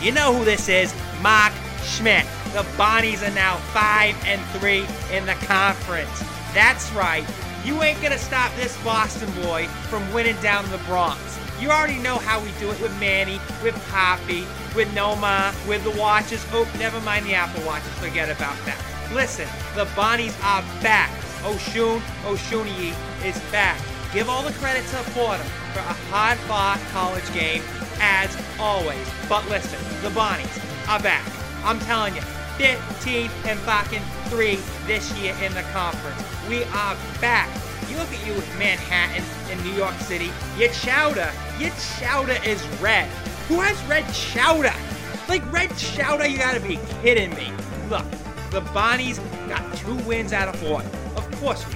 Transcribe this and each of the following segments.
You know who this is? Mark Schmidt. The Bonnies are now 5 and 3 in the conference. That's right. You ain't gonna stop this Boston boy from winning down the Bronx. You already know how we do it with Manny, with Poppy, with Noma, with the watches. Oh, never mind the Apple watches. Forget about that. Listen, the Bonnies are back. Osun Osunniyi is back. Give all the credit to Fordham for a hard-fought college game, as always. But listen, the Bonnies are back. I'm telling you, 15 and fucking 3 this year in the conference. We are back. You look at you with Manhattan in New York City. Your chowder, your chowder is red. Who has red chowder? Like red chowder? You gotta be kidding me. Look, the Bonnies got two wins out of four. Of course we.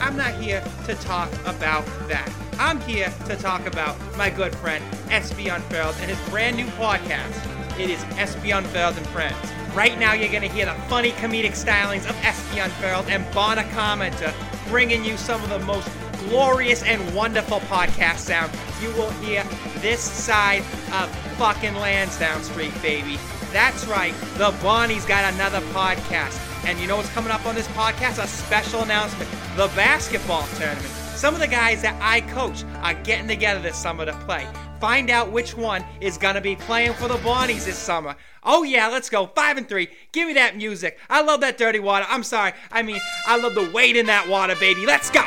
I'm not here to talk about that. I'm here to talk about my good friend SB Unfurled and his brand new podcast. It is SB Unfurled and Friends. Right now, you're going to hear the funny comedic stylings of SB Unfurled and Bona Commenter bringing you some of the most glorious and wonderful podcast sound you will hear this side of fucking Lansdowne Street, baby. That's right, the Bonnie's got another podcast. And you know what's coming up on this podcast? A special announcement the basketball tournament. Some of the guys that I coach are getting together this summer to play. Find out which one is going to be playing for the Bonnies this summer. Oh, yeah, let's go. Five and three. Give me that music. I love that dirty water. I'm sorry. I mean, I love the weight in that water, baby. Let's go.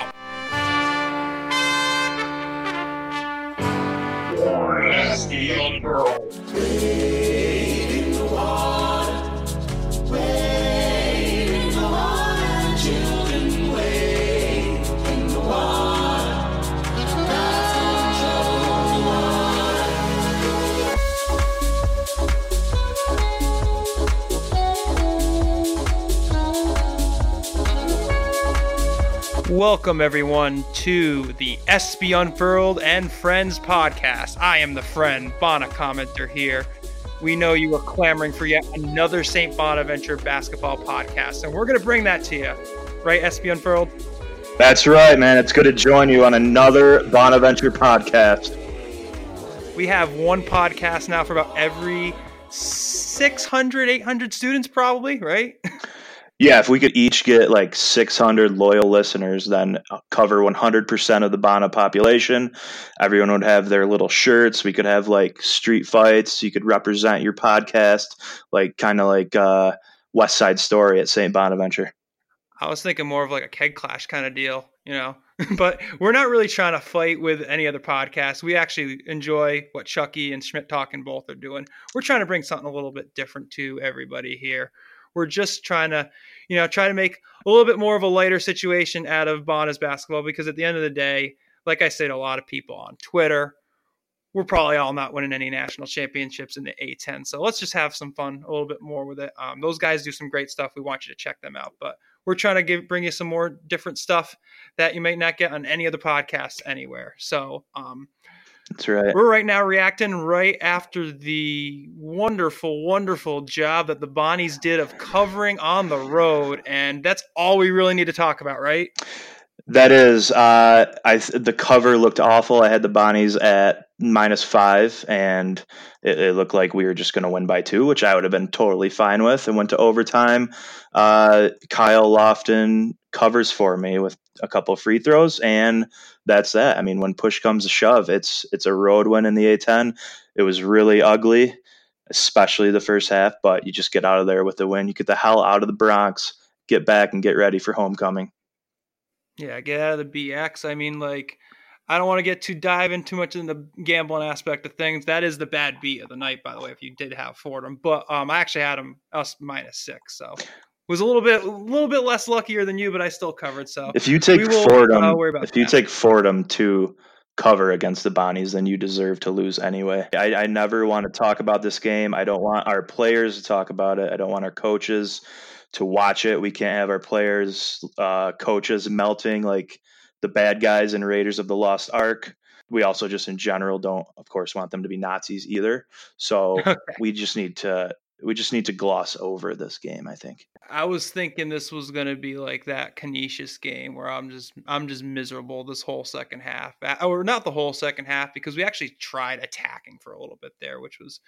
Girl. Welcome, everyone, to the SB Unfurled and Friends podcast. I am the friend, Bona Commenter here. We know you are clamoring for yet another St. Bonaventure basketball podcast, and we're going to bring that to you. Right, SB Unfurled? That's right, man. It's good to join you on another Bonaventure podcast. We have one podcast now for about every 600, 800 students, probably, right? Yeah, if we could each get like 600 loyal listeners, then cover 100% of the Bona population. Everyone would have their little shirts. We could have like street fights. You could represent your podcast, like kind of like uh, West Side Story at St. Bonaventure. I was thinking more of like a keg clash kind of deal, you know. but we're not really trying to fight with any other podcast. We actually enjoy what Chucky and Schmidt Talking both are doing. We're trying to bring something a little bit different to everybody here. We're just trying to, you know, try to make a little bit more of a lighter situation out of Bona's basketball because at the end of the day, like I to a lot of people on Twitter, we're probably all not winning any national championships in the A10. So let's just have some fun a little bit more with it. Um, those guys do some great stuff. We want you to check them out. But we're trying to give bring you some more different stuff that you might not get on any other podcasts anywhere. So um, that's right. We're right now reacting right after the wonderful, wonderful job that the Bonnies did of covering on the road, and that's all we really need to talk about, right? That is, uh, I the cover looked awful. I had the Bonnies at minus five, and it, it looked like we were just going to win by two, which I would have been totally fine with. And went to overtime. Uh, Kyle Lofton covers for me with a couple free throws, and that's that. I mean, when push comes to shove, it's it's a road win in the A10. It was really ugly, especially the first half, but you just get out of there with the win. You get the hell out of the Bronx, get back, and get ready for homecoming. Yeah, get out of the BX. I mean, like, I don't want to get too dive in too much in the gambling aspect of things. That is the bad beat of the night, by the way. If you did have Fordham, but um, I actually had them us minus six, so was a little bit a little bit less luckier than you, but I still covered. So if you take will, Fordham, uh, if that. you take Fordham to cover against the Bonnies, then you deserve to lose anyway. I, I never want to talk about this game. I don't want our players to talk about it. I don't want our coaches to watch it. We can't have our players, uh, coaches melting like the bad guys in Raiders of the Lost Ark. We also just in general don't, of course, want them to be Nazis either. So okay. we just need to we just need to gloss over this game. I think. I was thinking this was going to be like that Canisius game where I'm just I'm just miserable this whole second half, or not the whole second half because we actually tried attacking for a little bit there, which was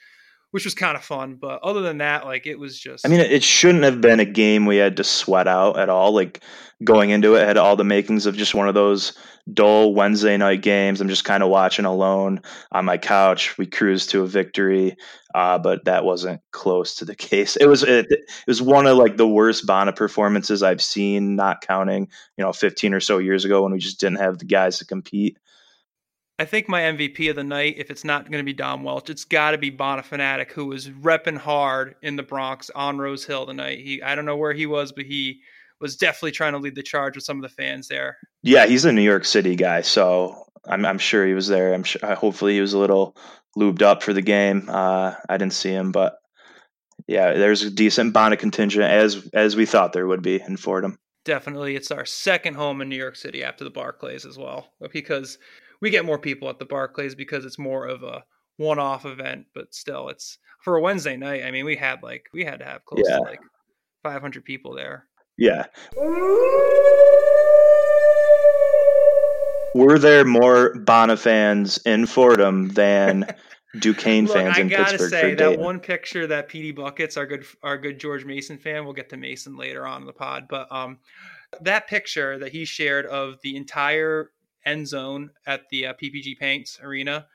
which was kind of fun. But other than that, like it was just. I mean, it shouldn't have been a game we had to sweat out at all. Like going into it, had all the makings of just one of those dull Wednesday night games. I'm just kind of watching alone on my couch. We cruised to a victory, uh, but that wasn't close to the case. It was it, it was one of like the worst Bona performances I've seen, not counting you know 15 or so years ago when we just didn't have the guys to compete. I think my MVP of the night, if it's not going to be Dom Welch, it's got to be Bona Fanatic, who was repping hard in the Bronx on Rose Hill tonight. He, I don't know where he was, but he was definitely trying to lead the charge with some of the fans there. Yeah, he's a New York City guy, so I'm, I'm sure he was there. I'm sure, hopefully he was a little lubed up for the game. Uh, I didn't see him, but yeah, there's a decent Bona contingent as as we thought there would be in Fordham. Definitely, it's our second home in New York City after the Barclays as well, because we get more people at the Barclays because it's more of a one-off event, but still, it's for a Wednesday night. I mean, we had like we had to have close yeah. to like 500 people there. Yeah. Were there more Bona fans in Fordham than Duquesne Look, fans in Pittsburgh? I gotta say that one picture that PD Buckets, our good our good George Mason fan, we'll get to Mason later on in the pod, but um, that picture that he shared of the entire end zone at the uh, PPG Paints Arena.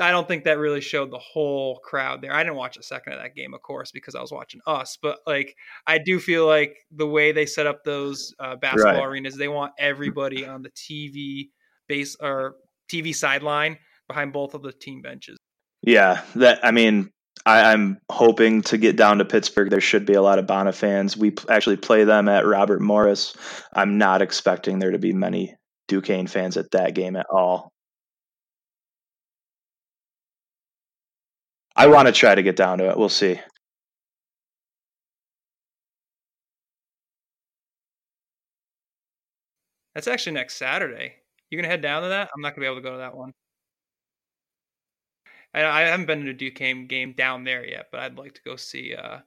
I don't think that really showed the whole crowd there. I didn't watch a second of that game, of course, because I was watching us. But like, I do feel like the way they set up those uh, basketball right. arenas, they want everybody on the TV base or TV sideline behind both of the team benches. Yeah, that I mean, I, am hoping to get down to Pittsburgh. There should be a lot of Bona fans. We actually play them at Robert Morris. I'm not expecting there to be many Duquesne fans at that game at all. I want to try to get down to it. We'll see. That's actually next Saturday. You're gonna head down to that? I'm not gonna be able to go to that one. I, I haven't been to a Duquesne game down there yet, but I'd like to go see uh,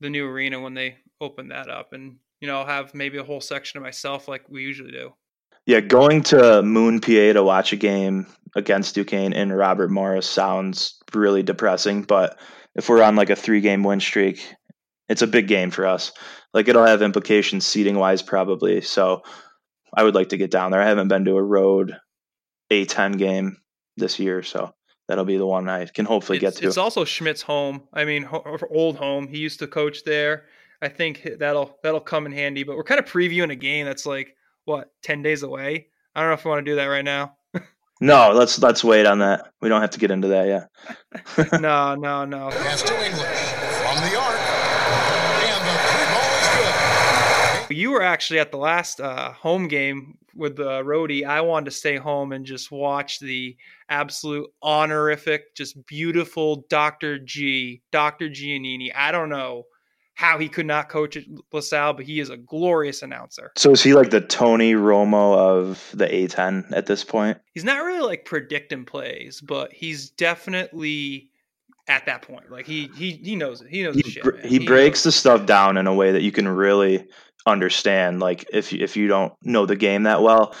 the new arena when they open that up, and you know, I'll have maybe a whole section of myself like we usually do. Yeah, going to Moon PA to watch a game against Duquesne and Robert Morris sounds really depressing. But if we're on like a three game win streak, it's a big game for us. Like it'll have implications seating wise, probably. So I would like to get down there. I haven't been to a road A10 game this year, so that'll be the one I can hopefully it's, get to. It's also Schmidt's home. I mean, old home. He used to coach there. I think that'll that'll come in handy. But we're kind of previewing a game that's like what ten days away. I don't know if we want to do that right now. no, let's let's wait on that. We don't have to get into that yet. no, no, no. Pass to English from the arc, and the three ball is good. You were actually at the last uh, home game with the roadie. I wanted to stay home and just watch the absolute honorific, just beautiful Dr. G, Dr. Giannini. I don't know how he could not coach at LaSalle, but he is a glorious announcer. So is he like the Tony Romo of the A10 at this point? He's not really like predicting plays, but he's definitely at that point. Like he he he knows it. He knows he, shit, he, he breaks the stuff down in a way that you can really understand. Like if if you don't know the game that well,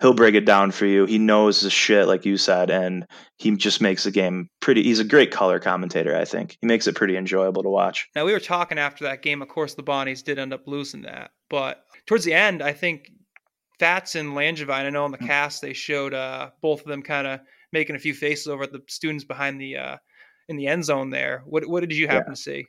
he'll break it down for you. He knows the shit, like you said, and he just makes the game pretty. He's a great color commentator. I think he makes it pretty enjoyable to watch. Now we were talking after that game. Of course, the Bonnies did end up losing that, but towards the end, I think Fatts and Langevine. I know on the mm. cast they showed uh, both of them kind of making a few faces over at the students behind the uh, in the end zone there. What what did you happen yeah. to see?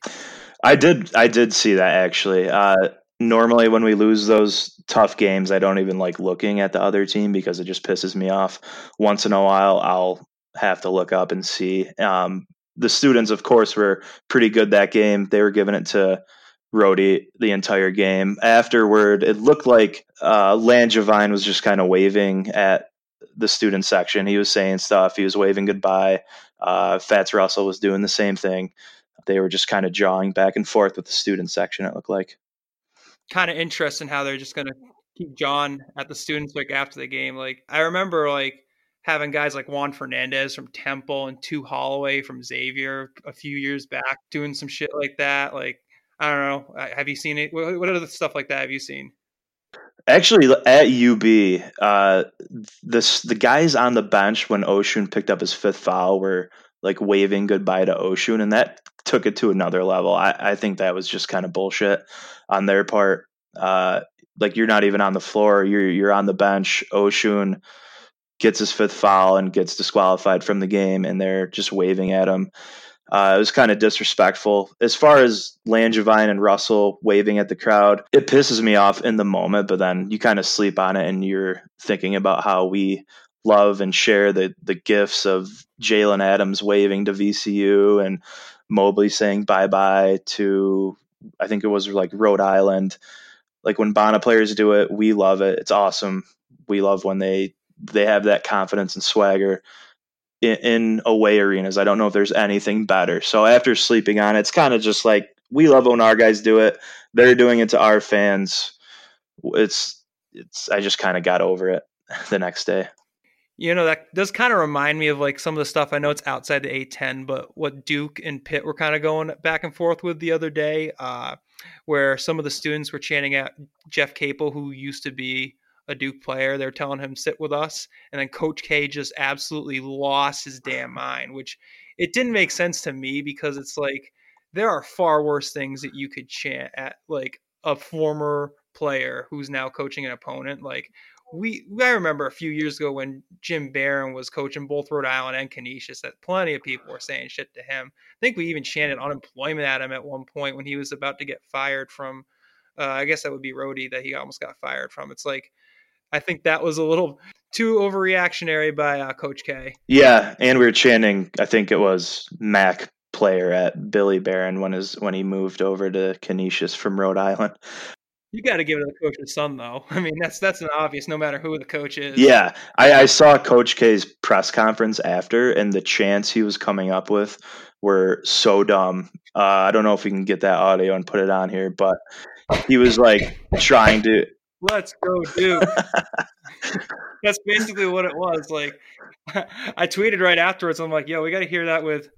I did I did see that actually. Uh, normally when we lose those tough games, I don't even like looking at the other team because it just pisses me off. Once in a while, I'll have to look up and see. Um, the students, of course, were pretty good that game. They were giving it to Rhody the entire game. Afterward, it looked like uh, Langevine was just kind of waving at the student section. He was saying stuff. He was waving goodbye. Uh, Fatts Russell was doing the same thing. They were just kind of jawing back and forth with the student section. It looked like kind of interesting how they're just going to keep John at the students like after the game. Like I remember like having guys like Juan Fernandez from Temple and Tu Holloway from Xavier a few years back doing some shit like that. Like I don't know. Have you seen it? What other stuff like that have you seen? Actually, at UB, uh, this the guys on the bench when Osun picked up his fifth foul were like waving goodbye to Osun, and that took it to another level. I, I think that was just kind of bullshit on their part. Uh, like you're not even on the floor, you're you're on the bench. Osun gets his fifth foul and gets disqualified from the game, and they're just waving at him. Uh, it was kind of disrespectful. As far as Langevine and Russell waving at the crowd, it pisses me off in the moment, but then you kind of sleep on it and you're thinking about how we love and share the the gifts of Jaylen Adams waving to VCU and Mobley saying bye bye to I think it was like Rhode Island. Like when Bona players do it, we love it. It's awesome. We love when they they have that confidence and swagger in, in away arenas. I don't know if there's anything better. So after sleeping on it, it's kind of just like we love when our guys do it. They're doing it to our fans. It's it's. I just kind of got over it the next day. You know, that does kind of remind me of like some of the stuff I know it's outside the A10, but what Duke and Pitt were kind of going back and forth with the other day, uh, where some of the students were chanting at Jeff Capel, who used to be a Duke player. They're telling him sit with us, and then Coach K just absolutely lost his damn mind, which it didn't make sense to me because it's like there are far worse things that you could chant at like a former player who's now coaching an opponent. Like we, I remember a few years ago when Jim Baron was coaching both Rhode Island and Canisius, that plenty of people were saying shit to him. I think we even chanted unemployment at him at one point when he was about to get fired from. Uh, I guess that would be Rhody that he almost got fired from. It's like I think that was a little too overreactionary by uh, Coach K. Yeah, and we were chanting. I think it was Mac player at Billy Baron when his when he moved over to Canisius from Rhode Island. You got to give it to the coach's son, though. I mean, that's that's an obvious, no matter who the coach is. Yeah, I, I saw Coach K's press conference after, and the chants he was coming up with were so dumb. Uh, I don't know if we can get that audio and put it on here, but he was like trying to let's go Duke. That's basically what it was. Like I tweeted right afterwards. I'm like, yo, we got to hear that with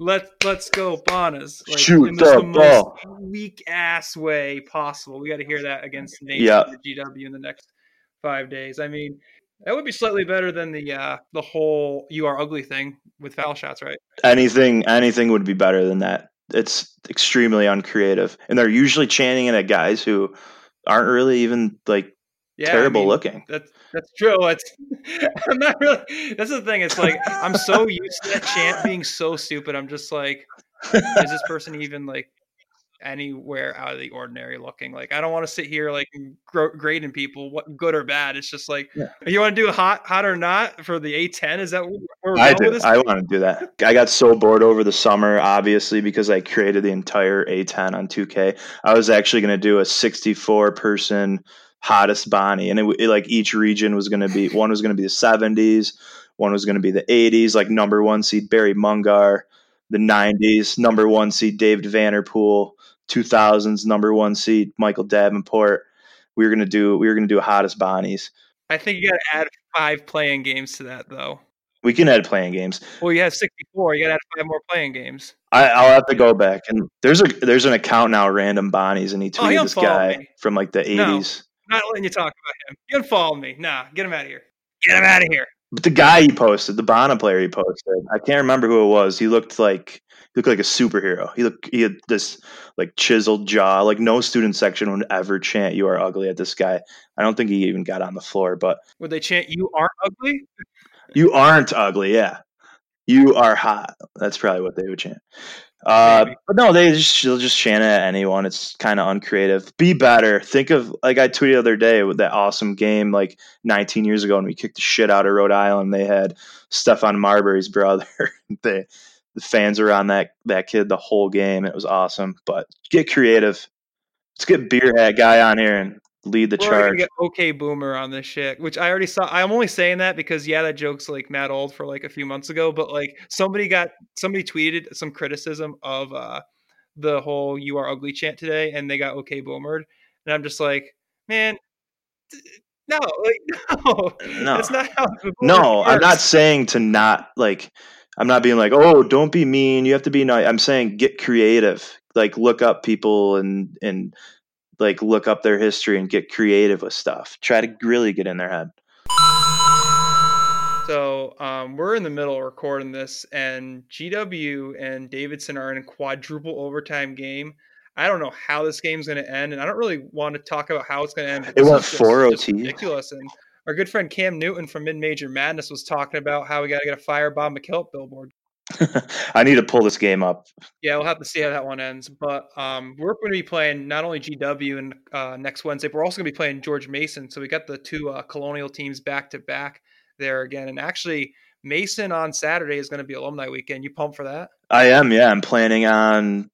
let let's go Bonas. Like, Shoot in the, the ball. most weak ass way possible. We got to hear that against Nate Yeah. and GW in the next five days. I mean, that would be slightly better than the uh, the whole "you are ugly" thing with foul shots, right? anything anything would be better than that. It's extremely uncreative, and they're usually chanting it at guys who aren't really even like Yeah, I terrible mean, looking. That's that's true. Oh, it's I'm not really. That's the thing. It's like I'm so used to that chant being so stupid. I'm just like, is this person even like anywhere out of the ordinary looking? Like I don't want to sit here like grading people what good or bad. It's just like Yeah. you want to do hot hot or not for the A10. Is that where we're I do. I want to do that. I got so bored over the summer, obviously, because I created the entire A10 on 2K. I was actually going to do a 64 person hottest Bonnie, and it, it like each region was going to be one was going to be the 70s, one was going to be the 80s, like number one seed Barry Mungar, the 90s number one seed David Vanderpool, 2000s number one seed Michael Davenport. We were gonna do we were gonna do hottest Bonnies. I think you got to add five playing games to that though. We can add playing games. Well, you have 64. You got to add five more playing games. I, I'll have to go back and there's a there's an account now, random Bonnies, and he Oh, tweeted this guy me. from like the No. 80s. Not letting you talk about him. You unfollowed me. Nah, get him out of here. Get him out of here. But the guy he posted, the Bona player he posted, I can't remember who it was. He looked like he looked like a superhero. He looked he had this like chiseled jaw. Like no student section would ever chant "You are ugly" at this guy. I don't think he even got on the floor. But Would they chant "You aren't ugly"? you aren't ugly, yeah. You are hot. That's probably what they would chant. Uh, but no, they just they'll just chant it at anyone. It's kind of uncreative. Be better. Think of like I tweeted the other day with that awesome game like 19 years ago when we kicked the shit out of Rhode Island. They had Stephon Marbury's brother. they the fans were on that that kid the whole game. It was awesome. But get creative. Let's get beer hat guy on here and lead the We're charge. get OK Boomer on this shit, which I already saw. I'm only saying that because yeah, that joke's like mad old for like a few months ago, but like somebody got somebody tweeted some criticism of uh the whole "You are ugly" chant today, and they got OK Boomered, and I'm just like, man, no, like no, No. that's not how. No, Boomer I'm not saying to not like. I'm not being like, oh, don't be mean. You have to be nice. I'm saying get creative. Like look up people and and like look up their history and get creative with stuff. Try to really get in their head. So um, we're in the middle of recording this, and GW and Davidson are in a quadruple overtime game. I don't know how this game's going to end, and I don't really want to talk about how it's going to end. It went four OT. Ridiculous, and our good friend Cam Newton from Mid Major Madness was talking about how we got to get a Fire Bob McKillop billboard. I need to pull this game up. Yeah, we'll have to see how that one ends. But um, we're going to be playing not only GW and uh, next Wednesday, but we're also going to be playing George Mason. So we got the two uh, Colonial teams back to back there again. And actually, Mason on Saturday is going to be alumni weekend. You pumped for that? I am. Yeah, I'm planning on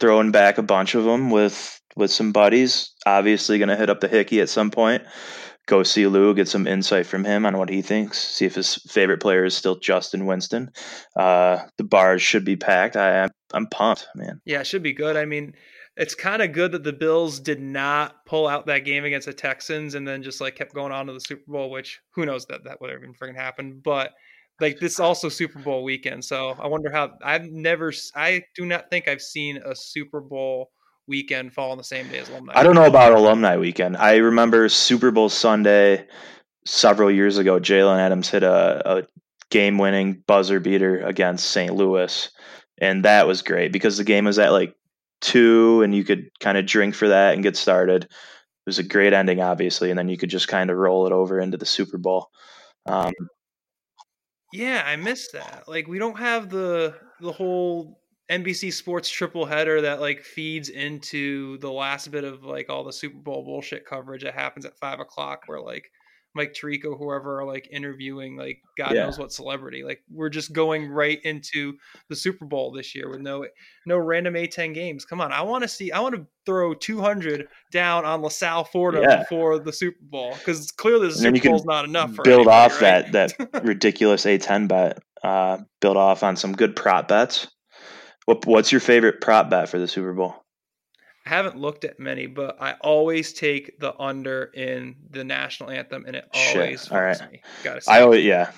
throwing back a bunch of them with with some buddies. Obviously, going to hit up the Hickey at some point go see Lou, get some insight from him on what he thinks, see if his favorite player is still Justin Winston. Uh, the bars should be packed. I, I'm pumped, man. Yeah, it should be good. I mean, it's kind of good that the Bills did not pull out that game against the Texans and then just like kept going on to the Super Bowl, which who knows that that would have even freaking happened. But like this also Super Bowl weekend, so I wonder how. I've never, I do not think I've seen a Super Bowl weekend fall on the same day as alumni. I don't know about alumni weekend. I remember Super Bowl Sunday several years ago. Jaylen Adams hit a, a game-winning buzzer beater against St. Louis, and that was great because the game was at like two, and you could kind of drink for that and get started. It was a great ending, obviously, and then you could just kind of roll it over into the Super Bowl. Um, yeah, I missed that. Like we don't have the the whole NBC Sports triple header that like feeds into the last bit of like all the Super Bowl bullshit coverage that happens at five o'clock, where like Mike Tirico, whoever are like interviewing like God yeah. knows what celebrity. Like we're just going right into the Super Bowl this year with no no random A10 games. Come on, I want to see. I want to throw 200 down on LaSalle Fordham yeah. before the Super Bowl because clearly the Super Bowl is not enough. build anybody, off right? that that ridiculous A10 bet. Uh, build off on some good prop bets what, what's your favorite prop bet for the Super Bowl? I haven't looked at many, but I always take the under in the national anthem, and it always Shit. all right. me. Got I always yeah.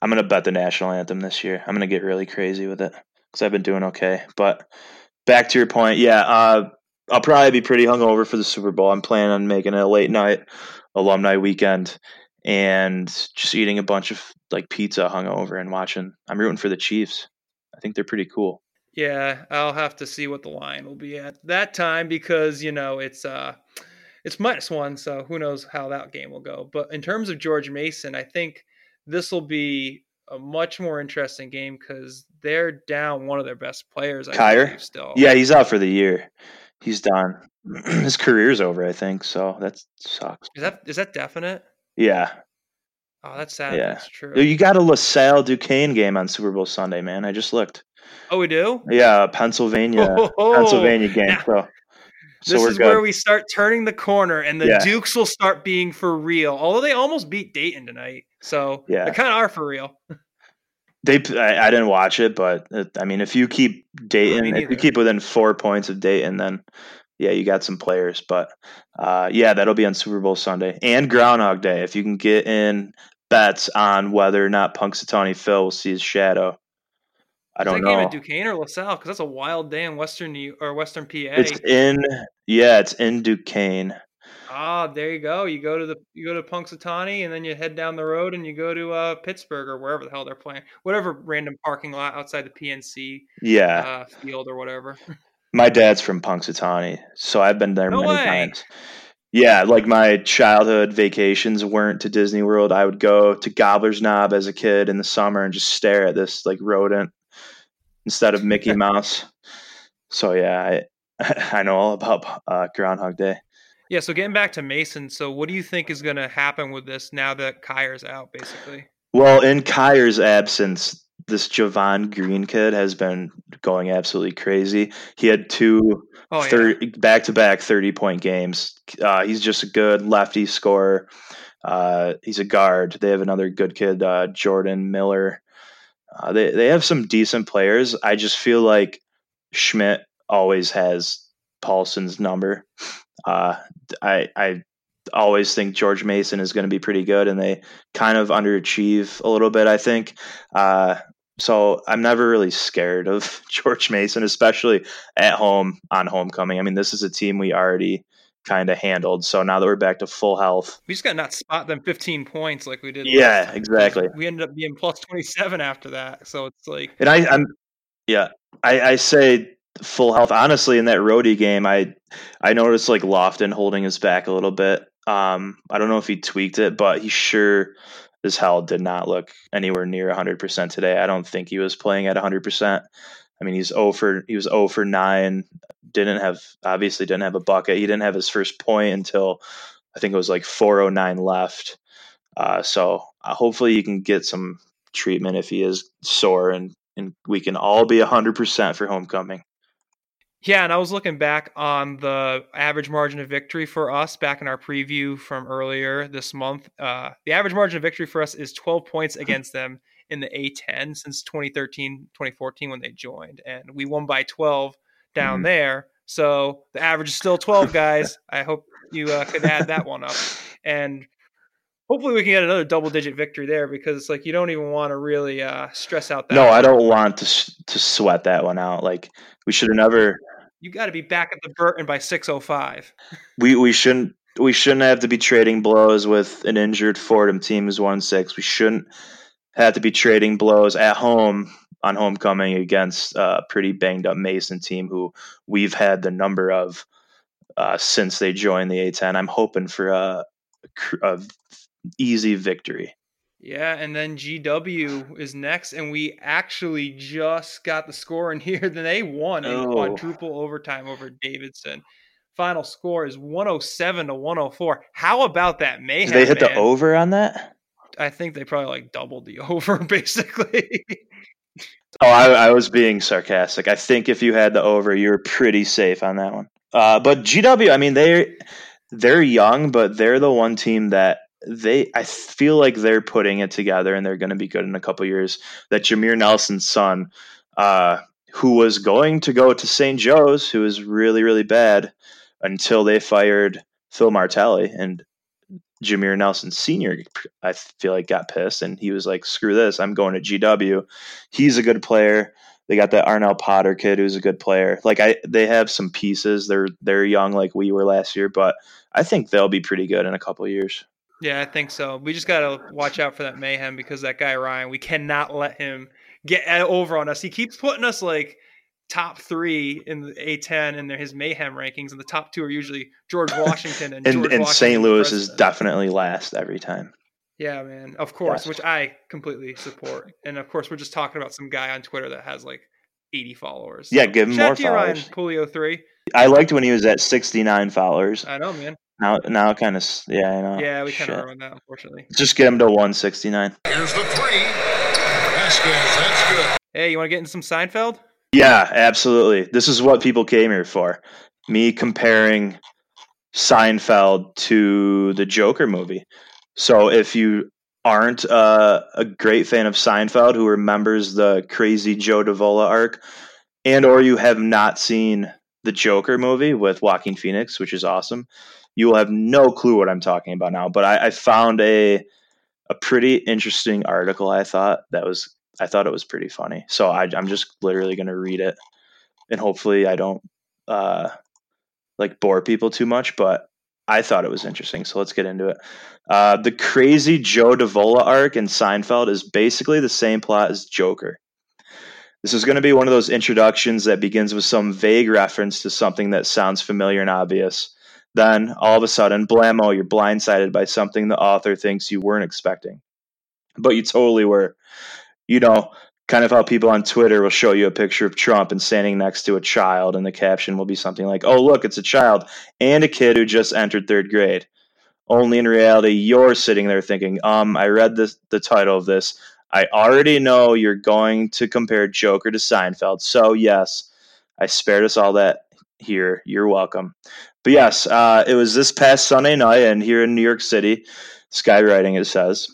I'm gonna bet the national anthem this year. I'm gonna get really crazy with it because I've been doing okay. But back to your point, yeah. Uh, I'll probably be pretty hungover for the Super Bowl. I'm planning on making it a late night alumni weekend and just eating a bunch of like pizza hungover and watching. I'm rooting for the Chiefs. I think they're pretty cool. Yeah, I'll have to see what the line will be at that time because you know it's uh it's minus one, so who knows how that game will go. But in terms of George Mason, I think this will be a much more interesting game because they're down one of their best players. I Kier, still, yeah, he's out for the year. He's done. His career's over, I think. So that sucks. Is that is that definite? Yeah. Oh, that's sad. Yeah, that's true. You got a LaSalle Duquesne game on Super Bowl Sunday, man. I just looked. Oh, we do. Yeah, Pennsylvania, oh, Pennsylvania game. Now, so, so this is good. where we start turning the corner, and the yeah. Dukes will start being for real. Although they almost beat Dayton tonight, so yeah, they kind of are for real. They, I, I, didn't watch it, but it, I mean, if you keep Dayton, if you keep within four points of Dayton, then yeah, you got some players. But uh, yeah, that'll be on Super Bowl Sunday and Groundhog Day. If you can get in bets on whether or not Punxsutawney Phil will see his shadow, I don't know. Game at Duquesne or LaSalle because that's a wild day in Western New or Western PA. It's in yeah, it's in Duquesne. Ah, there you go. You go to the you go to Punxsutawney and then you head down the road and you go to uh, Pittsburgh or wherever the hell they're playing, whatever random parking lot outside the PNC yeah uh, field or whatever. My dad's from Punxsutawney, so I've been there no many way. times. Yeah, like my childhood vacations weren't to Disney World. I would go to Gobbler's Knob as a kid in the summer and just stare at this like rodent instead of Mickey Mouse. So yeah, I I know all about uh, Groundhog Day. Yeah, so getting back to Mason, so what do you think is going to happen with this now that Kier's out, basically? Well, in Kier's absence, this Javon Greene kid has been going absolutely crazy. He had two back to back 30 point games. Uh, he's just a good lefty scorer. Uh, he's a guard. They have another good kid, uh, Jordan Miller. Uh, they they have some decent players. I just feel like Schmidt always has Paulsen's number. Uh, I I always think George Mason is going to be pretty good, and they kind of underachieve a little bit. I think. Uh, so I'm never really scared of George Mason, especially at home on homecoming. I mean, this is a team we already kind of handled. So now that we're back to full health, We just got to not spot them 15 points like we did. last yeah, exactly. We ended up being plus 27 after that. So it's like, And I, I'm, yeah, I, I say full health. Honestly, in that roadie game, I, I noticed like Lofton holding his back a little bit. Um, I don't know if he tweaked it, but he sure as hell did not look anywhere near 100% today. I don't think he was playing at 100%. I mean, he's 0 for he was 0 for 9. Didn't have obviously didn't have a bucket. He didn't have his first point until I think it was like 409 left. Uh, so uh, hopefully he can get some treatment if he is sore and and we can all be 100% for homecoming. yeah. And I was looking back on the average margin of victory for us back in our preview from earlier this month. Uh, the average margin of victory for us is 12 points against them in the A10 since 2013, 2014 when they joined. And we won by 12 down Mhm. there. So the average is still 12, guys. I hope you uh, could add that one up. And hopefully we can get another double digit victory there because it's like you don't even want to really uh, stress out that. No, I don't want to to sweat that one out. Like we should have never You got to be back at the Burton by 605. we we shouldn't we shouldn't have to be trading blows with an injured Fordham team who's one six. We shouldn't have to be trading blows at home on homecoming against a pretty banged up Mason team who we've had the number of uh, since they joined the A10. I'm hoping for a, a easy victory. Yeah, and then GW is next, and we actually just got the score in here. Then they won in Oh. quadruple overtime over Davidson. Final score is 107 to 104. How about that mayhem? Did they hit the over on that? I think they probably like doubled the over, basically. Oh, I, I was being sarcastic. I think if you had the over, you were pretty safe on that one. Uh, but GW, I mean, they they're young, but they're the one team that they I feel like they're putting it together and they're going to be good in a couple years. That Jameer Nelson's son, uh, who was going to go to St. Joe's, who was really really bad until they fired Phil Martelli and Jameer Nelson Sr. I feel like got pissed and he was like, "Screw this! I'm going to GW." He's a good player. They got that Armel Potter kid who's a good player. Like I, they have some pieces. They're they're young like we were last year, but I think they'll be pretty good in a couple years. yeah, I think so. We just got to watch out for that mayhem because that guy Ryan, we cannot let him get uh, over on us. He keeps putting us like top three in the A10 and his mayhem rankings, and the top two are usually George Washington and And George and Washington St. Louis is definitely last every time. Yeah, man. Of course, Yes. which I completely support. And of course, we're just talking about some guy on Twitter that has like 80 followers. Yeah, give him more to you, Ryan followers. Pulio three. I liked when he was at 69 followers. I know, man. Now now kind of yeah, I know. Yeah, we kind of Shit. ruined that, unfortunately. Just get him to 169. Here's the three. That's good. That's good. Hey, you want to get in some Seinfeld? Yeah, absolutely. This is what people came here for. Me comparing Seinfeld to the Joker movie. So if you aren't uh, a great fan of Seinfeld who remembers the crazy Joe Davola arc and or you have not seen the Joker movie with Joaquin Phoenix, which is awesome, you will have no clue what I'm talking about now. But I, I found a a pretty interesting article. I thought that was I thought it was pretty funny. So I, I'm just literally going to read it, and hopefully I don't uh, like bore people too much. But I thought it was interesting. So let's get into it. Uh, the crazy Joe Davola arc in Seinfeld is basically the same plot as Joker. This is going to be one of those introductions that begins with some vague reference to something that sounds familiar and obvious. Then, all of a sudden, blammo, you're blindsided by something the author thinks you weren't expecting. But you totally were. You know, kind of how people on Twitter will show you a picture of Trump and standing next to a child, and the caption will be something like, Oh, look, it's a child and a kid who just entered third grade. Only in reality, you're sitting there thinking, Um, I read this, the title of this. I already know you're going to compare Joker to Seinfeld. So, yes, I spared us all that here. You're welcome. But yes, uh, it was this past Sunday night, and here in New York City, skywriting it says,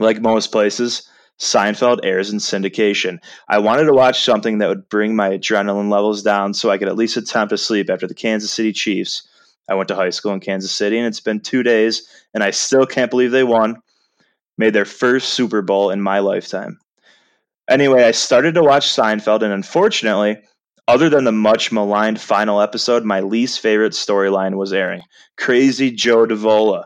like most places, Seinfeld airs in syndication. I wanted to watch something that would bring my adrenaline levels down so I could at least attempt to sleep after the Kansas City Chiefs. I went to high school in Kansas City, and it's been two days, and I still can't believe they won. Made their first Super Bowl in my lifetime. Anyway, I started to watch Seinfeld, and unfortunately, Other than the much maligned final episode, my least favorite storyline was airing. Crazy Joe Davola.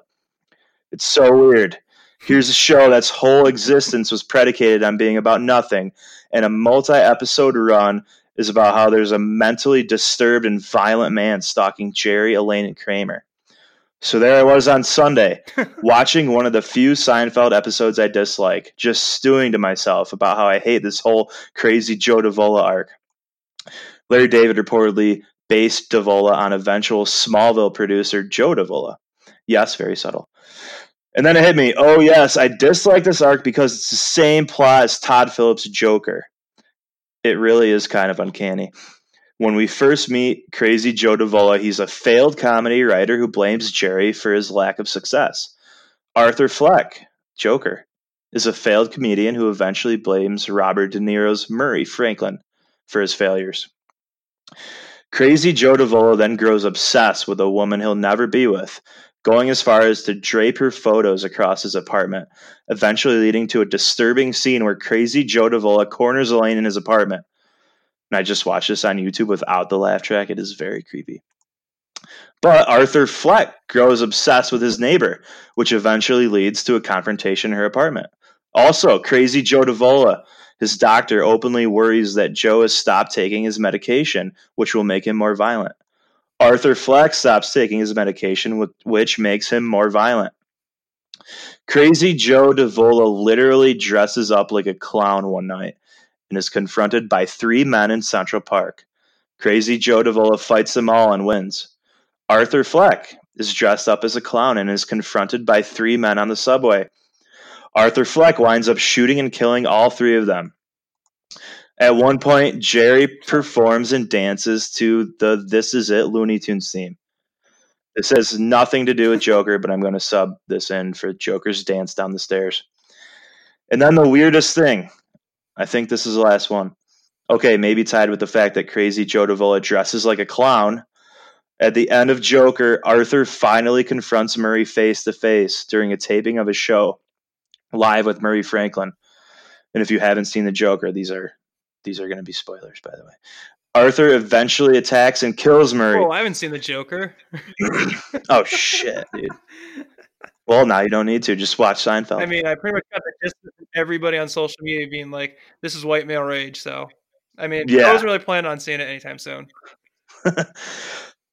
It's so weird. Here's a show that's whole existence was predicated on being about nothing, and a multi episode run is about how there's a mentally disturbed and violent man stalking Jerry, Elaine, and Kramer. So there I was on Sunday, watching one of the few Seinfeld episodes I dislike, just stewing to myself about how I hate this whole crazy Joe Davola arc. Larry David reportedly based Davola on eventual Smallville producer Joe Davola. Yes, very subtle. And then it hit me. Oh yes, I dislike this arc because it's the same plot as Todd Phillips' Joker. It really is kind of uncanny. When we first meet Crazy Joe Davola, he's a failed comedy writer who blames Jerry for his lack of success. Arthur Fleck, Joker, is a failed comedian who eventually blames Robert De Niro's Murray Franklin for his failures. Crazy Joe Davola then grows obsessed with a woman he'll never be with, going as far as to drape her photos across his apartment, eventually leading to a disturbing scene where Crazy Joe Davola corners Elaine in his apartment. And I just watched this on YouTube without the laugh track. It is very creepy. But Arthur Fleck grows obsessed with his neighbor, which eventually leads to a confrontation in her apartment. Also, crazy Joe Davola, his doctor openly worries that Joe has stopped taking his medication, which will make him more violent. Arthur Fleck stops taking his medication, which makes him more violent. Crazy Joe Davola literally dresses up like a clown one night and is confronted by three men in Central Park. Crazy Joe Davola fights them all and wins. Arthur Fleck is dressed up as a clown and is confronted by three men on the subway. Arthur Fleck winds up shooting and killing all three of them. At one point, Jerry performs and dances to the This Is It Looney Tunes theme. This has nothing to do with Joker, but I'm going to sub this in for Joker's dance down the stairs. And then the weirdest thing I think this is the last one. Okay, maybe tied with the fact that crazy Joe Davola dresses like a clown. At the end of Joker, Arthur finally confronts Murray face to face during a taping of his show, live with Murray Franklin. And if you haven't seen the Joker, these are these are going to be spoilers, by the way. Arthur eventually attacks and kills Murray. Oh, I haven't seen the Joker. oh shit, dude. Well, now you don't need to. Just watch Seinfeld. I mean, I pretty much got the gist of everybody on social media being like, "This is white male rage." So, I mean, yeah. I wasn't really planning on seeing it anytime soon.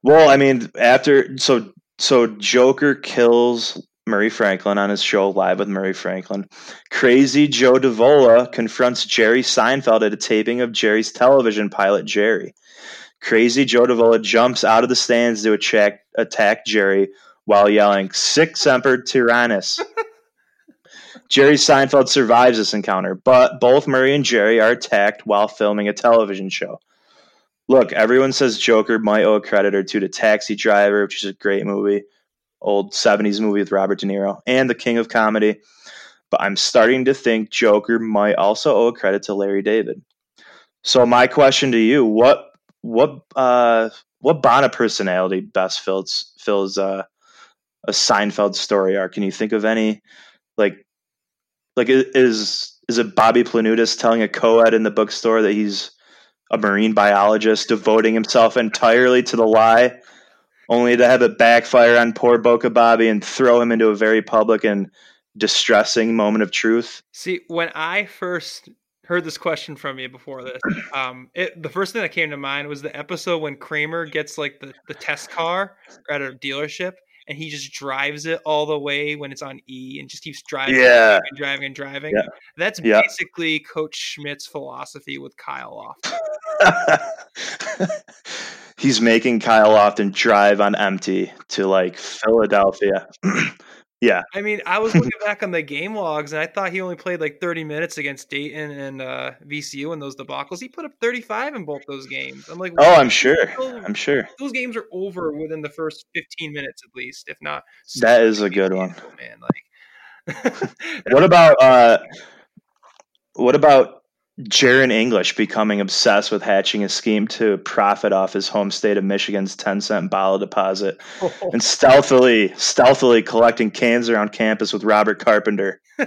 well, I mean, after so so Joker kills Murray Franklin on his show live with Murray Franklin. Crazy Joe Davola confronts Jerry Seinfeld at a taping of Jerry's television pilot Jerry. Crazy Joe Davola jumps out of the stands to attack, attack Jerry while yelling "Sic semper tyrannis." Jerry Seinfeld survives this encounter, but both Murray and Jerry are attacked while filming a television show. Look, everyone says Joker might owe a credit or two to Taxi Driver, which is a great movie, old 70s movie with Robert De Niro, and The King of Comedy. But I'm starting to think Joker might also owe a credit to Larry David. So my question to you, what what uh what Bona personality best fills fills uh a Seinfeld story arc. Can you think of any like like is is it Bobby Planutis telling a co-ed in the bookstore that he's a marine biologist devoting himself entirely to the lie, only to have it backfire on poor Boca Bobby and throw him into a very public and distressing moment of truth? See, when I first heard this question from you before this, um, it, the first thing that came to mind was the episode when Kramer gets like the, the test car at a dealership and he just drives it all the way when it's on E and just keeps driving, yeah. and driving and driving. Yeah. That's yeah. basically Coach Schmidt's philosophy with Kyle Lofton. He's making Kyle Lofton drive on empty to like Philadelphia. Yeah. I mean, I was looking back on the game logs and I thought he only played like 30 minutes against Dayton and uh, VCU in those debacles. He put up 35 in both those games. I'm like, oh, I'm sure. I'm sure. Those games are over within the first 15 minutes at least, if not. That is a good one. Man, like. what about uh what about Jaren English becoming obsessed with hatching a scheme to profit off his home state of Michigan's 10 cent bottle deposit oh. and stealthily, stealthily collecting cans around campus with Robert Carpenter.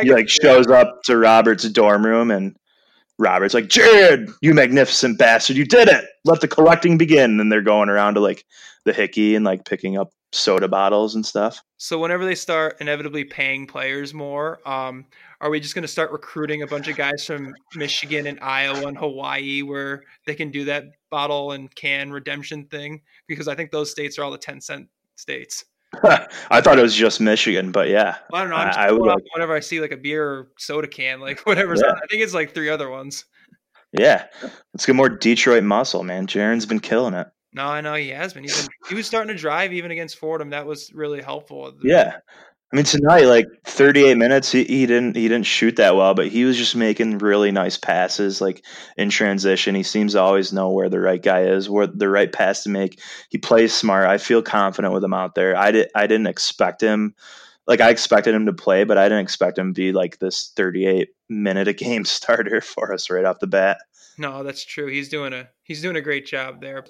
he like shows up to Robert's dorm room and Robert's like, Jared, you magnificent bastard, you did it. Let the collecting begin. And they're going around to like the hickey and like picking up soda bottles and stuff. So whenever they start inevitably paying players more, um, are we just going to start recruiting a bunch of guys from Michigan and Iowa and Hawaii where they can do that bottle and can redemption thing? Because I think those states are all the 10 cent states. I thought it was just Michigan, but yeah. Well, I don't know. I'm just I, I would like, whenever I see like a beer or soda can, like whatever's yeah. I think it's like three other ones. Yeah. Let's get more Detroit muscle, man. Jaron's been killing it. No, I know he has been. He's been, he was starting to drive even against Fordham. That was really helpful. Yeah. I mean tonight, like 38 minutes, he, he didn't he didn't shoot that well, but he was just making really nice passes, like in transition. He seems to always know where the right guy is, where the right pass to make. He plays smart. I feel confident with him out there. I did I didn't expect him, like I expected him to play, but I didn't expect him to be like this 38 minute a game starter for us right off the bat. No, that's true. He's doing a he's doing a great job there.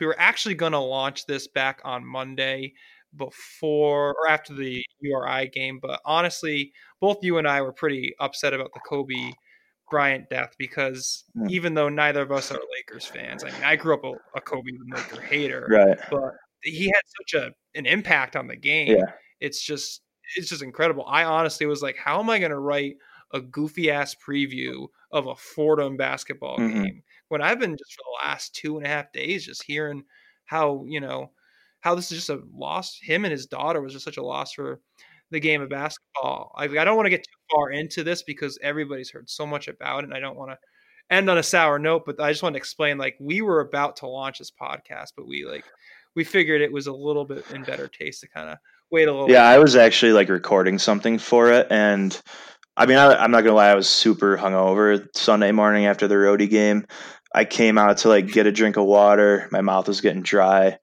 we were actually going to launch this back on Monday before or after the URI game, but honestly, both you and I were pretty upset about the Kobe Bryant death because mm. even though neither of us are Lakers fans, I mean, I grew up a, a Kobe Laker hater, right? But he had such a an impact on the game. Yeah. It's just it's just incredible. I honestly was like, how am I going to write a goofy ass preview of a Fordham basketball mm-hmm. game when I've been just for the last two and a half days just hearing how you know how this is just a loss. Him and his daughter was just such a loss for the game of basketball. I, I don't want to get too far into this because everybody's heard so much about it, and I don't want to end on a sour note. But I just want to explain, like, we were about to launch this podcast, but we like we figured it was a little bit in better taste to kind of wait a little. Yeah, bit. I was actually like recording something for it, and I mean, I, am not gonna lie, I was super hungover Sunday morning after the Rhody game. I came out to like get a drink of water. My mouth was getting dry,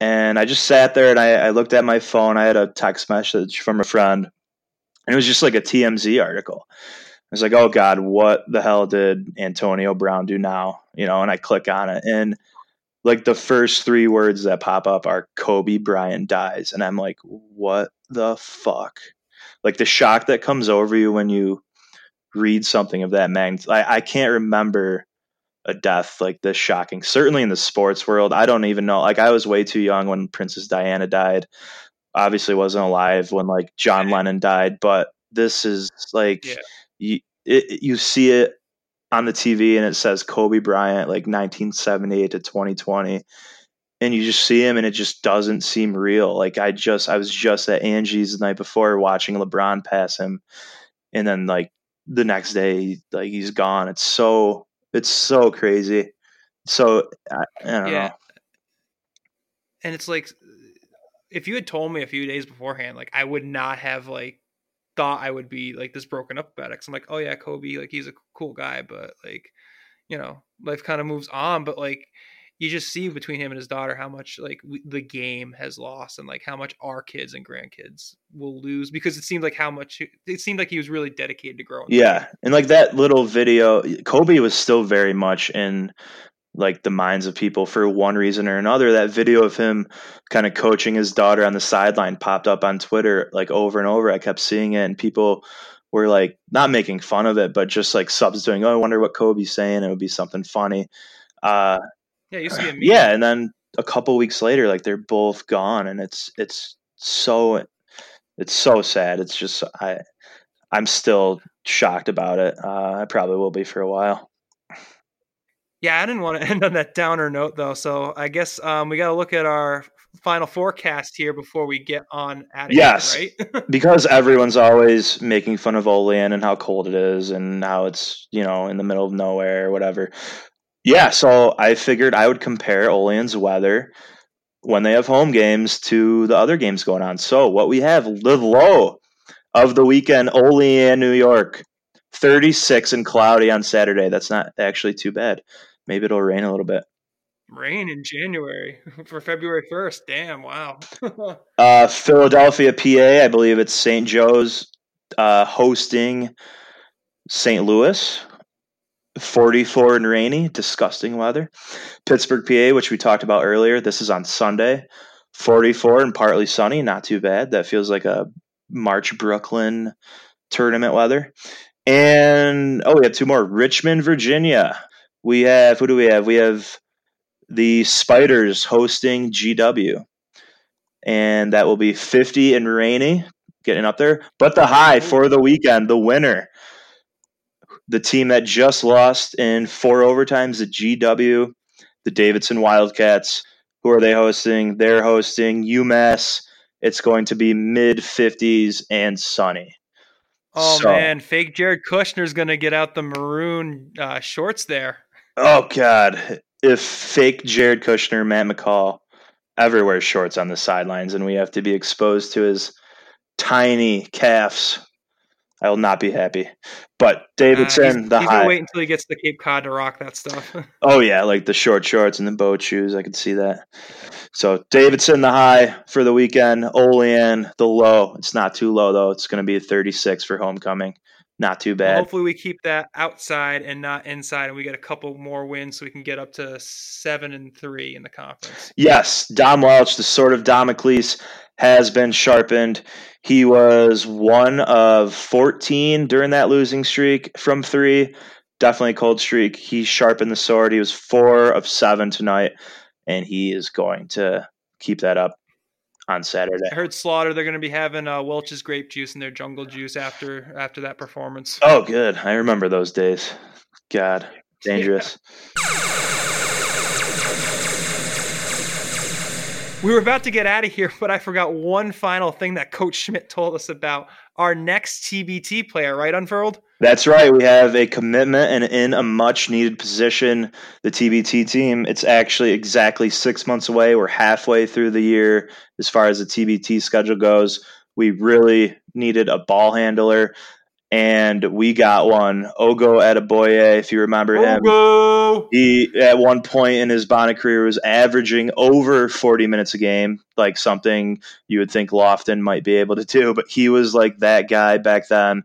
and I just sat there and I, I looked at my phone. I had a text message from a friend, and it was just like a TMZ article. I was like, "Oh God, what the hell did Antonio Brown do now?" You know, and I click on it, and like the first three words that pop up are Kobe Bryant dies, and I'm like, "What the fuck?" like the shock that comes over you when you read something of that magnitude. I, I can't remember a death like this shocking. Certainly in the sports world, I don't even know. Like I was way too young when Princess Diana died. Obviously, wasn't alive when like John Lennon died. But this is like yeah. you it, you see it on the TV and it says Kobe Bryant like 1978 to 2020 and you just see him and it just doesn't seem real. Like I just I was just at Angie's the night before watching LeBron pass him and then like the next day like he's gone. It's so it's so crazy. So I, I don't yeah. know. And it's like if you had told me a few days beforehand, like I would not have like thought I would be like this broken up about it. Cause I'm like, oh yeah, Kobe, like he's a cool guy, but like, you know, life kind of moves on. But like, you just see between him and his daughter how much like the game has lost and like how much our kids and grandkids will lose because it seemed like how much it seemed like he was really dedicated to growing. Yeah, and like that little video, Kobe was still very much in like the minds of people for one reason or another. That video of him kind of coaching his daughter on the sideline popped up on Twitter like over and over. I kept seeing it, and people were like not making fun of it, but just like substituting. Oh, I wonder what Kobe's saying. It would be something funny. Uh, yeah, used to be. Yeah, and then a couple weeks later, like they're both gone, and it's it's so it's so sad. It's just I I'm still shocked about it. Uh, I probably will be for a while. Yeah, I didn't want to end on that downer note though, so I guess um, we got to look at our final forecast here before we get on out of yes, right? because everyone's always making fun of Olean and how cold it is and how it's you know in the middle of nowhere or whatever. Yeah, so I figured I would compare Olean's weather when they have home games to the other games going on. So what we have, the low of the weekend, Olean, New York, 36 and cloudy on Saturday. That's not actually too bad. Maybe it'll rain a little bit. Rain in January for February 1st. Damn, wow. uh, Philadelphia, PA, I believe it's St. Joe's uh, hosting St. Louis. 44 and rainy, disgusting weather. Pittsburgh, PA, which we talked about earlier, this is on Sunday. 44 and partly sunny, not too bad. That feels like a March Brooklyn tournament weather. And oh, we have two more. Richmond, Virginia. We have who do we have? We have the Spiders hosting GW. And that will be 50 and rainy, getting up there. But the high for the weekend, the winner, the team that just lost in four overtimes, the GW, the Davidson Wildcats. Who are they hosting? They're hosting UMass. It's going to be mid 50s and sunny. Oh so, man, fake Jared Kushner's going to get out the maroon uh, shorts there. Oh god, if fake Jared Kushner, Matt McCall ever wears shorts on the sidelines and we have to be exposed to his tiny calves I will not be happy. But Davidson, uh, he's, the he's high. wait until he gets to Cape Cod to rock that stuff. oh yeah, like the short shorts and the boat shoes. I could see that. So Davidson, the high for the weekend. Olean, the low. It's not too low though. It's going to be a 36 for homecoming. Not too bad. Hopefully we keep that outside and not inside, and we get a couple more wins so we can get up to seven and three in the conference. Yes, Dom Welch, the sword of Damocles, has been sharpened. He was one of 14 during that losing streak from three. Definitely a cold streak. He sharpened the sword. He was four of seven tonight, and he is going to keep that up on Saturday. I heard Slaughter they're going to be having uh, Welch's grape juice and their jungle juice after after that performance. Oh, good. I remember those days. God, dangerous. Yeah. We were about to get out of here, but I forgot one final thing that Coach Schmidt told us about our next TBT player, right, Unfurled? That's right. We have a commitment and in a much needed position. The TBT team, it's actually exactly six months away. We're halfway through the year as far as the TBT schedule goes. We really needed a ball handler and we got one. Ogo Adegboye, if you remember Ogo. him. He at one point in his Bonnie career was averaging over 40 minutes a game, like something you would think Lofton might be able to do, but he was like that guy back then.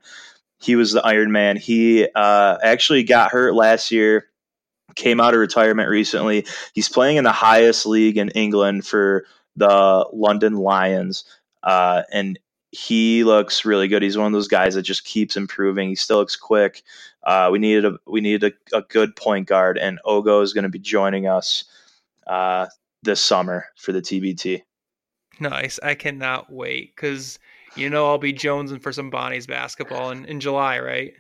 He was the Iron Man. He uh, actually got hurt last year, came out of retirement recently. He's playing in the highest league in England for the London Lions. Uh, and he looks really good. He's one of those guys that just keeps improving. He still looks quick. Uh, we needed a we needed a, a, good point guard, and Ogo is going to be joining us uh, this summer for the TBT. Nice. I cannot wait because you know I'll be jonesing for some Bonnie's basketball in, in July, right?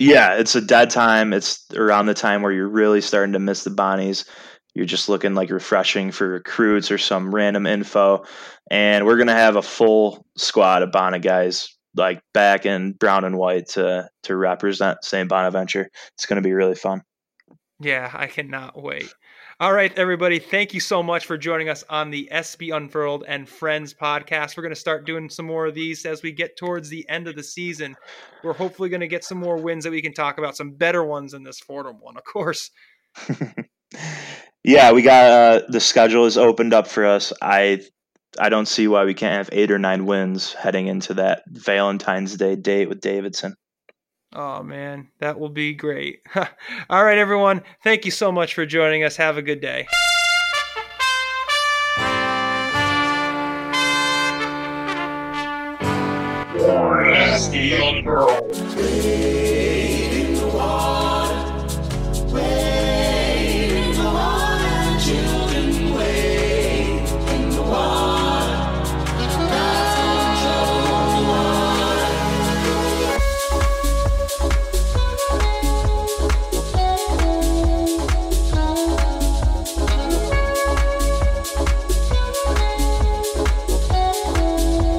Yeah, it's a dead time. It's around the time where you're really starting to miss the Bonnies. You're just looking like refreshing for recruits or some random info. And we're gonna have a full squad of Bonnie guys like back in brown and white to to represent St. Bonaventure. It's gonna be really fun. Yeah, I cannot wait. All right, everybody, thank you so much for joining us on the SB Unfurled and Friends podcast. We're going to start doing some more of these as we get towards the end of the season. We're hopefully going to get some more wins that we can talk about, some better ones than this Fordham one, of course. yeah, we got uh, the schedule is opened up for us. I I don't see why we can't have eight or nine wins heading into that Valentine's Day date with Davidson. Oh man, that will be great. All right, everyone. Thank you so much for joining us. Have a good day. Steel